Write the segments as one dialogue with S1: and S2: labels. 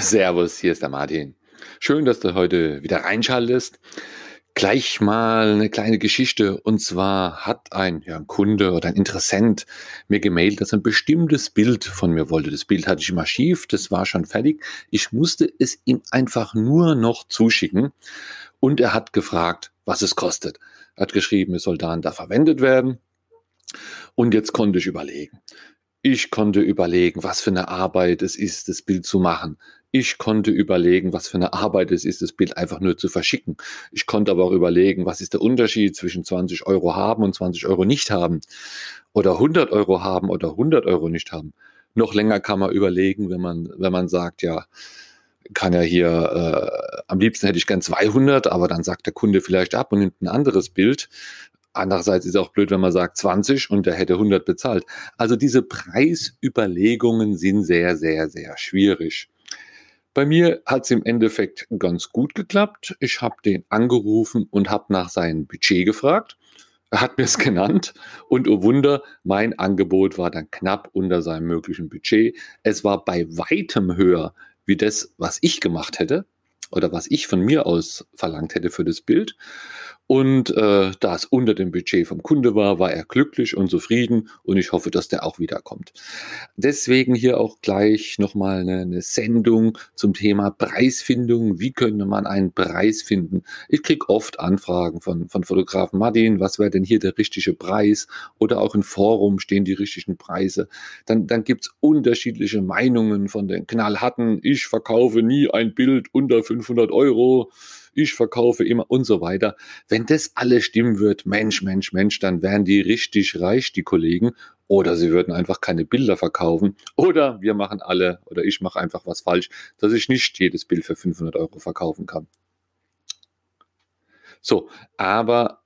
S1: Servus, hier ist der Martin. Schön, dass du heute wieder reinschaltest. Gleich mal eine kleine Geschichte. Und zwar hat ein, ja, ein Kunde oder ein Interessent mir gemailt, dass er ein bestimmtes Bild von mir wollte. Das Bild hatte ich im Archiv, das war schon fertig. Ich musste es ihm einfach nur noch zuschicken. Und er hat gefragt, was es kostet. Er hat geschrieben, es soll da und da verwendet werden. Und jetzt konnte ich überlegen. Ich konnte überlegen, was für eine Arbeit es ist, das Bild zu machen. Ich konnte überlegen, was für eine Arbeit es ist, das Bild einfach nur zu verschicken. Ich konnte aber auch überlegen, was ist der Unterschied zwischen 20 Euro haben und 20 Euro nicht haben. Oder 100 Euro haben oder 100 Euro nicht haben. Noch länger kann man überlegen, wenn man, wenn man sagt, ja, kann ja hier, äh, am liebsten hätte ich gern 200, aber dann sagt der Kunde vielleicht ab und nimmt ein anderes Bild. Andererseits ist es auch blöd, wenn man sagt 20 und der hätte 100 bezahlt. Also diese Preisüberlegungen sind sehr, sehr, sehr schwierig. Bei mir hat es im Endeffekt ganz gut geklappt. Ich habe den angerufen und habe nach seinem Budget gefragt. Er hat mir es genannt und oh Wunder, mein Angebot war dann knapp unter seinem möglichen Budget. Es war bei weitem höher wie das, was ich gemacht hätte oder was ich von mir aus verlangt hätte für das Bild. Und äh, da es unter dem Budget vom Kunde war, war er glücklich und zufrieden und ich hoffe, dass der auch wiederkommt. Deswegen hier auch gleich nochmal eine, eine Sendung zum Thema Preisfindung. Wie könnte man einen Preis finden? Ich kriege oft Anfragen von, von Fotografen Martin, was wäre denn hier der richtige Preis? Oder auch im Forum stehen die richtigen Preise. Dann, dann gibt's unterschiedliche Meinungen von den knallharten, ich verkaufe nie ein Bild unter 500 Euro ich verkaufe immer und so weiter. Wenn das alles stimmen wird, Mensch, Mensch, Mensch, dann wären die richtig reich, die Kollegen. Oder sie würden einfach keine Bilder verkaufen. Oder wir machen alle, oder ich mache einfach was falsch, dass ich nicht jedes Bild für 500 Euro verkaufen kann. So, aber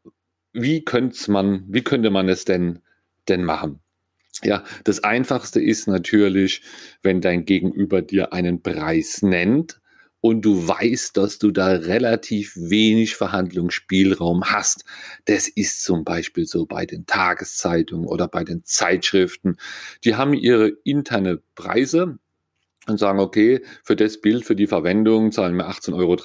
S1: wie könnte man, wie könnte man es denn, denn machen? Ja, das einfachste ist natürlich, wenn dein Gegenüber dir einen Preis nennt, und du weißt, dass du da relativ wenig Verhandlungsspielraum hast. Das ist zum Beispiel so bei den Tageszeitungen oder bei den Zeitschriften. Die haben ihre interne Preise und sagen, okay, für das Bild, für die Verwendung zahlen wir 18,30 Euro,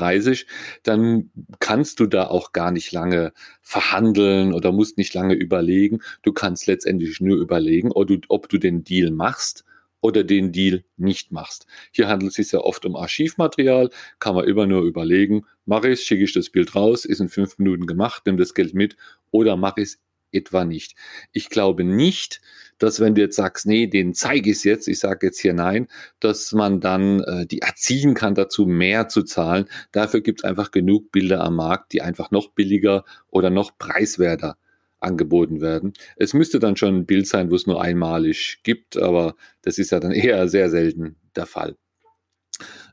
S1: dann kannst du da auch gar nicht lange verhandeln oder musst nicht lange überlegen. Du kannst letztendlich nur überlegen, ob du, ob du den Deal machst oder den Deal nicht machst. Hier handelt es sich sehr oft um Archivmaterial, kann man immer nur überlegen, mache ich es, schicke ich das Bild raus, ist in fünf Minuten gemacht, nimm das Geld mit oder mache ich es etwa nicht. Ich glaube nicht, dass wenn du jetzt sagst, nee, den zeige ich jetzt, ich sage jetzt hier nein, dass man dann äh, die erziehen kann dazu, mehr zu zahlen. Dafür gibt es einfach genug Bilder am Markt, die einfach noch billiger oder noch preiswerter angeboten werden. Es müsste dann schon ein Bild sein, wo es nur einmalig gibt, aber das ist ja dann eher sehr selten der Fall.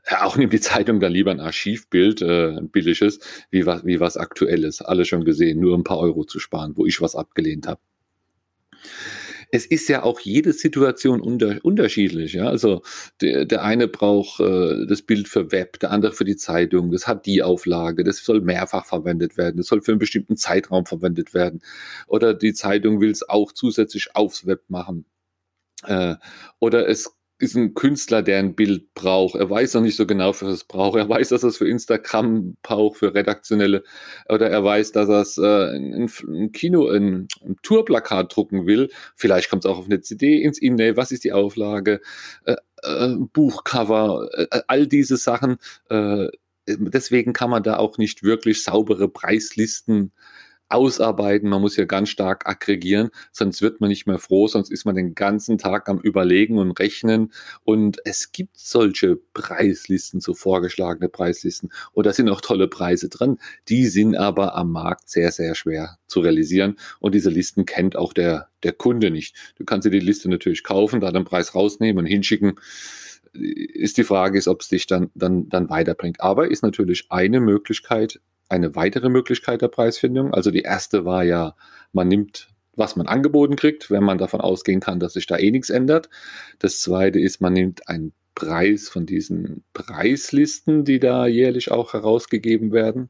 S1: Ja, auch nimmt die Zeitung dann lieber ein Archivbild, äh, ein billiges, wie was, wie was aktuelles. Alle schon gesehen, nur ein paar Euro zu sparen, wo ich was abgelehnt habe es ist ja auch jede Situation unter, unterschiedlich. Ja? Also der, der eine braucht äh, das Bild für Web, der andere für die Zeitung, das hat die Auflage, das soll mehrfach verwendet werden, das soll für einen bestimmten Zeitraum verwendet werden. Oder die Zeitung will es auch zusätzlich aufs Web machen. Äh, oder es ist ein Künstler, der ein Bild braucht. Er weiß noch nicht so genau, für was es braucht. Er weiß, dass er es für Instagram braucht, für redaktionelle. Oder er weiß, dass er es äh, in, in Kino, in, ein Tourplakat drucken will. Vielleicht kommt es auch auf eine CD ins E-Mail. Was ist die Auflage? Äh, äh, Buchcover, äh, all diese Sachen. Äh, deswegen kann man da auch nicht wirklich saubere Preislisten ausarbeiten, man muss ja ganz stark aggregieren, sonst wird man nicht mehr froh, sonst ist man den ganzen Tag am Überlegen und Rechnen. Und es gibt solche Preislisten, so vorgeschlagene Preislisten. Und da sind auch tolle Preise drin. Die sind aber am Markt sehr, sehr schwer zu realisieren. Und diese Listen kennt auch der, der Kunde nicht. Du kannst dir die Liste natürlich kaufen, da den Preis rausnehmen und hinschicken ist die Frage, ist, ob es dich dann, dann, dann weiterbringt. Aber ist natürlich eine Möglichkeit, eine weitere Möglichkeit der Preisfindung. Also die erste war ja, man nimmt, was man angeboten kriegt, wenn man davon ausgehen kann, dass sich da eh nichts ändert. Das zweite ist, man nimmt einen Preis von diesen Preislisten, die da jährlich auch herausgegeben werden.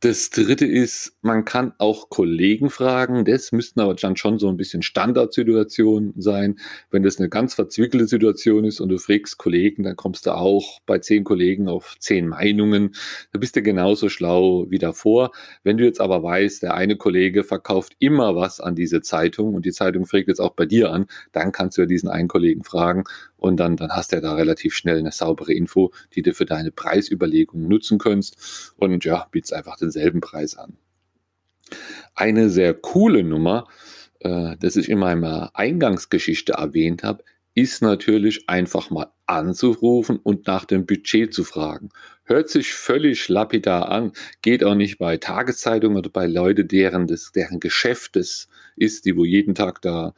S1: Das dritte ist, man kann auch Kollegen fragen. Das müssten aber dann schon so ein bisschen Standardsituationen sein. Wenn das eine ganz verzwickelte Situation ist und du fragst Kollegen, dann kommst du auch bei zehn Kollegen auf zehn Meinungen. Da bist du genauso schlau wie davor. Wenn du jetzt aber weißt, der eine Kollege verkauft immer was an diese Zeitung und die Zeitung fragt jetzt auch bei dir an, dann kannst du ja diesen einen Kollegen fragen und dann, dann hast du ja da relativ schnell eine saubere Info, die du für deine Preisüberlegungen nutzen kannst und ja, bietest einfach denselben Preis an. Eine sehr coole Nummer, äh, das ich in meiner Eingangsgeschichte erwähnt habe, ist natürlich einfach mal anzurufen und nach dem Budget zu fragen. Hört sich völlig lapidar an, geht auch nicht bei Tageszeitungen oder bei Leuten, deren, deren Geschäft es ist, die wo jeden Tag da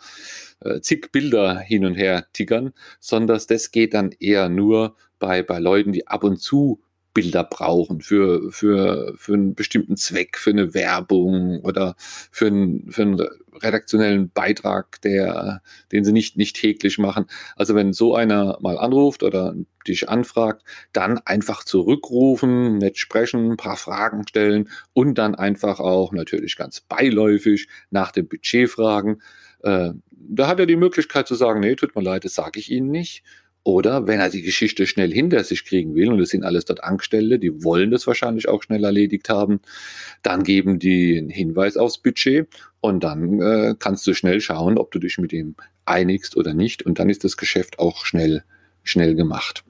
S1: äh, zig Bilder hin und her tickern, sondern das geht dann eher nur bei, bei Leuten, die ab und zu Bilder brauchen für, für, für einen bestimmten Zweck, für eine Werbung oder für einen, für einen redaktionellen Beitrag, der, den sie nicht, nicht täglich machen. Also wenn so einer mal anruft oder dich anfragt, dann einfach zurückrufen, nett sprechen, ein paar Fragen stellen und dann einfach auch natürlich ganz beiläufig nach dem Budget fragen. Äh, da hat er die Möglichkeit zu sagen, nee, tut mir leid, das sage ich Ihnen nicht. Oder wenn er die Geschichte schnell hinter sich kriegen will, und es sind alles dort Angestellte, die wollen das wahrscheinlich auch schnell erledigt haben, dann geben die einen Hinweis aufs Budget und dann äh, kannst du schnell schauen, ob du dich mit ihm einigst oder nicht. Und dann ist das Geschäft auch schnell, schnell gemacht.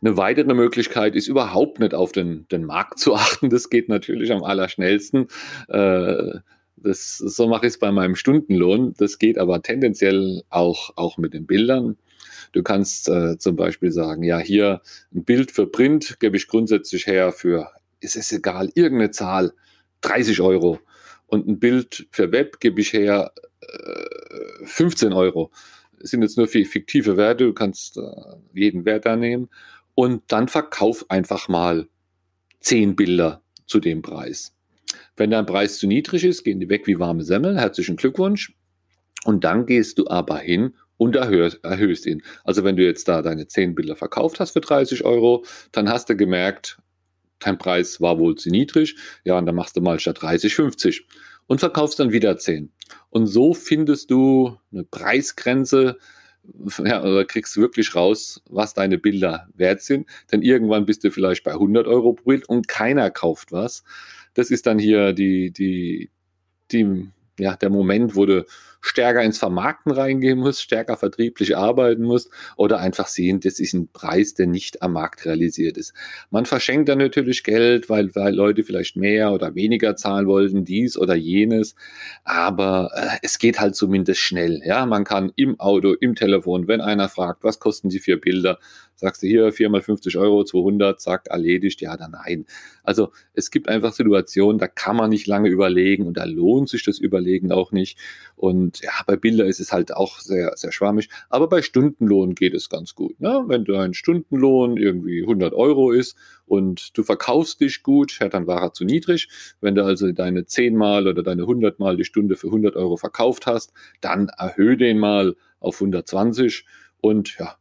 S1: Eine weitere Möglichkeit ist überhaupt nicht auf den, den Markt zu achten. Das geht natürlich am allerschnellsten. Äh, das, so mache ich es bei meinem Stundenlohn. Das geht aber tendenziell auch, auch mit den Bildern. Du kannst äh, zum Beispiel sagen, ja, hier ein Bild für Print gebe ich grundsätzlich her für, ist es egal, irgendeine Zahl, 30 Euro. Und ein Bild für Web gebe ich her äh, 15 Euro. Das sind jetzt nur fiktive Werte, du kannst äh, jeden Wert da nehmen. Und dann verkauf einfach mal 10 Bilder zu dem Preis. Wenn dein Preis zu niedrig ist, gehen die weg wie warme Semmel. Herzlichen Glückwunsch. Und dann gehst du aber hin und erhöhst, erhöhst ihn. Also wenn du jetzt da deine 10 Bilder verkauft hast für 30 Euro, dann hast du gemerkt, dein Preis war wohl zu niedrig. Ja, und dann machst du mal statt 30 50 und verkaufst dann wieder 10. Und so findest du eine Preisgrenze, ja, oder kriegst wirklich raus, was deine Bilder wert sind. Denn irgendwann bist du vielleicht bei 100 Euro pro Bild und keiner kauft was. Das ist dann hier die, die, die, ja, der Moment, wo du stärker ins Vermarkten reingehen musst, stärker vertrieblich arbeiten musst oder einfach sehen, das ist ein Preis, der nicht am Markt realisiert ist. Man verschenkt dann natürlich Geld, weil, weil Leute vielleicht mehr oder weniger zahlen wollten, dies oder jenes, aber äh, es geht halt zumindest schnell. Ja, man kann im Auto, im Telefon, wenn einer fragt, was kosten die vier Bilder, sagst du hier viermal 50 Euro, 200, zack, erledigt, ja oder nein. Also es gibt einfach Situationen, da kann man nicht lange überlegen und da lohnt sich das Überlegen auch nicht. Und ja, bei Bilder ist es halt auch sehr, sehr schwammig. Aber bei Stundenlohn geht es ganz gut. Ne? Wenn dein Stundenlohn irgendwie 100 Euro ist und du verkaufst dich gut, ja, dann war er zu niedrig. Wenn du also deine 10 Mal oder deine 100 Mal die Stunde für 100 Euro verkauft hast, dann erhöhe den mal auf 120 und ja,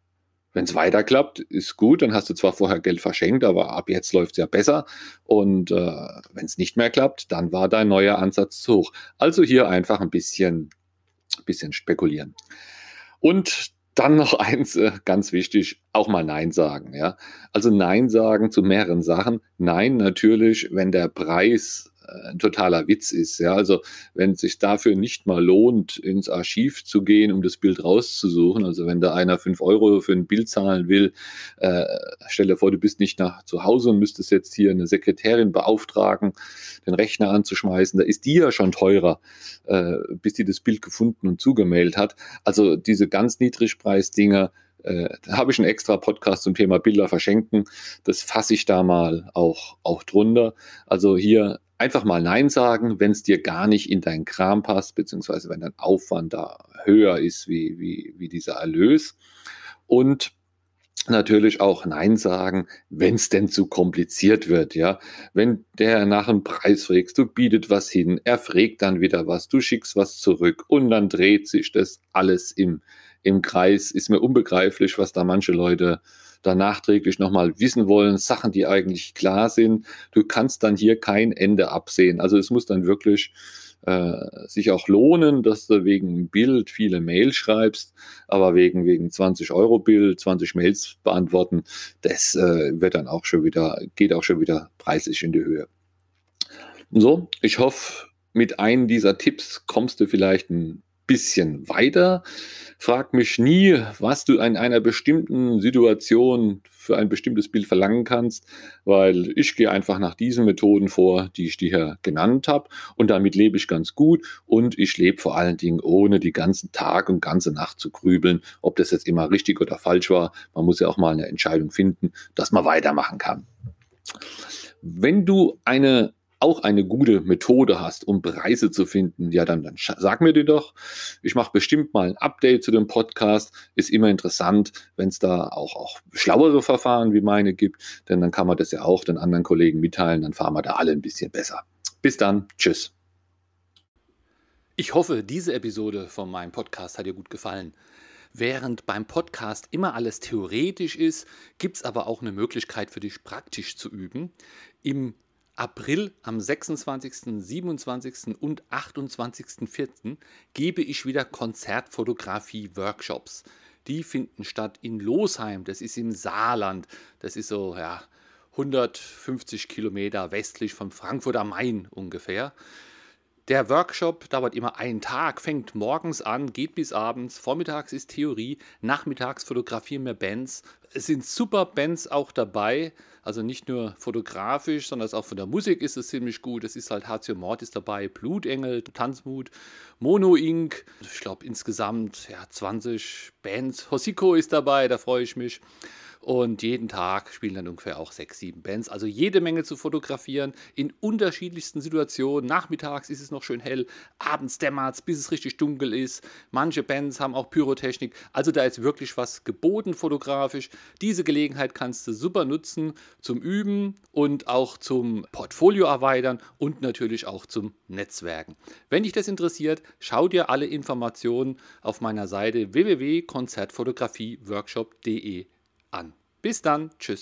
S1: wenn es weiter klappt, ist gut, dann hast du zwar vorher Geld verschenkt, aber ab jetzt läuft es ja besser. Und äh, wenn es nicht mehr klappt, dann war dein neuer Ansatz zu hoch. Also hier einfach ein bisschen, bisschen spekulieren. Und dann noch eins, äh, ganz wichtig, auch mal Nein sagen. Ja? Also Nein sagen zu mehreren Sachen. Nein, natürlich, wenn der Preis ein totaler Witz ist. Ja, also wenn es sich dafür nicht mal lohnt, ins Archiv zu gehen, um das Bild rauszusuchen, also wenn da einer fünf Euro für ein Bild zahlen will, äh, stell dir vor, du bist nicht nach zu Hause und müsstest jetzt hier eine Sekretärin beauftragen, den Rechner anzuschmeißen, da ist die ja schon teurer, äh, bis die das Bild gefunden und zugemeldet hat. Also diese ganz Niedrigpreisdinger, äh, da habe ich einen extra Podcast zum Thema Bilder verschenken. Das fasse ich da mal auch, auch drunter. Also hier einfach mal Nein sagen, wenn es dir gar nicht in deinen Kram passt, beziehungsweise wenn dein Aufwand da höher ist wie, wie, wie dieser Erlös. Und natürlich auch Nein sagen, wenn es denn zu kompliziert wird, ja. Wenn der nach einem Preis fragst, du bietet was hin, er fragt dann wieder was, du schickst was zurück und dann dreht sich das alles im, im Kreis. Ist mir unbegreiflich, was da manche Leute da nachträglich nochmal wissen wollen, Sachen, die eigentlich klar sind. Du kannst dann hier kein Ende absehen. Also es muss dann wirklich äh, sich auch lohnen, dass du wegen Bild viele Mails schreibst, aber wegen, wegen 20 Euro Bild, 20 Mails beantworten, das äh, wird dann auch schon wieder, geht auch schon wieder preislich in die Höhe. So, ich hoffe, mit einem dieser Tipps kommst du vielleicht ein bisschen weiter. Frag mich nie, was du in einer bestimmten Situation für ein bestimmtes Bild verlangen kannst, weil ich gehe einfach nach diesen Methoden vor, die ich dir hier genannt habe und damit lebe ich ganz gut und ich lebe vor allen Dingen ohne die ganzen Tag und ganze Nacht zu grübeln, ob das jetzt immer richtig oder falsch war. Man muss ja auch mal eine Entscheidung finden, dass man weitermachen kann. Wenn du eine auch eine gute Methode hast, um Preise zu finden, ja, dann, dann sag mir die doch. Ich mache bestimmt mal ein Update zu dem Podcast. Ist immer interessant, wenn es da auch, auch schlauere Verfahren wie meine gibt, denn dann kann man das ja auch den anderen Kollegen mitteilen, dann fahren wir da alle ein bisschen besser. Bis dann, tschüss.
S2: Ich hoffe, diese Episode von meinem Podcast hat dir gut gefallen. Während beim Podcast immer alles theoretisch ist, gibt es aber auch eine Möglichkeit für dich praktisch zu üben. Im April am 26., 27. und 28.04. gebe ich wieder Konzertfotografie-Workshops. Die finden statt in Losheim, das ist im Saarland. Das ist so ja, 150 Kilometer westlich von Frankfurt am Main ungefähr. Der Workshop dauert immer einen Tag, fängt morgens an, geht bis abends. Vormittags ist Theorie, nachmittags fotografieren wir Bands. Es sind super Bands auch dabei, also nicht nur fotografisch, sondern auch von der Musik ist es ziemlich gut. Es ist halt Hatio Mortis dabei, Blutengel, Tanzmut, Mono Inc. Ich glaube insgesamt ja, 20 Bands. Hosiko ist dabei, da freue ich mich. Und jeden Tag spielen dann ungefähr auch sechs, sieben Bands. Also jede Menge zu fotografieren in unterschiedlichsten Situationen. Nachmittags ist es noch schön hell, abends dämmert es, bis es richtig dunkel ist. Manche Bands haben auch Pyrotechnik. Also da ist wirklich was geboten fotografisch. Diese Gelegenheit kannst du super nutzen zum Üben und auch zum Portfolio erweitern und natürlich auch zum Netzwerken. Wenn dich das interessiert, schau dir alle Informationen auf meiner Seite www.konzertfotografieworkshop.de an. Bis dann, tschüss.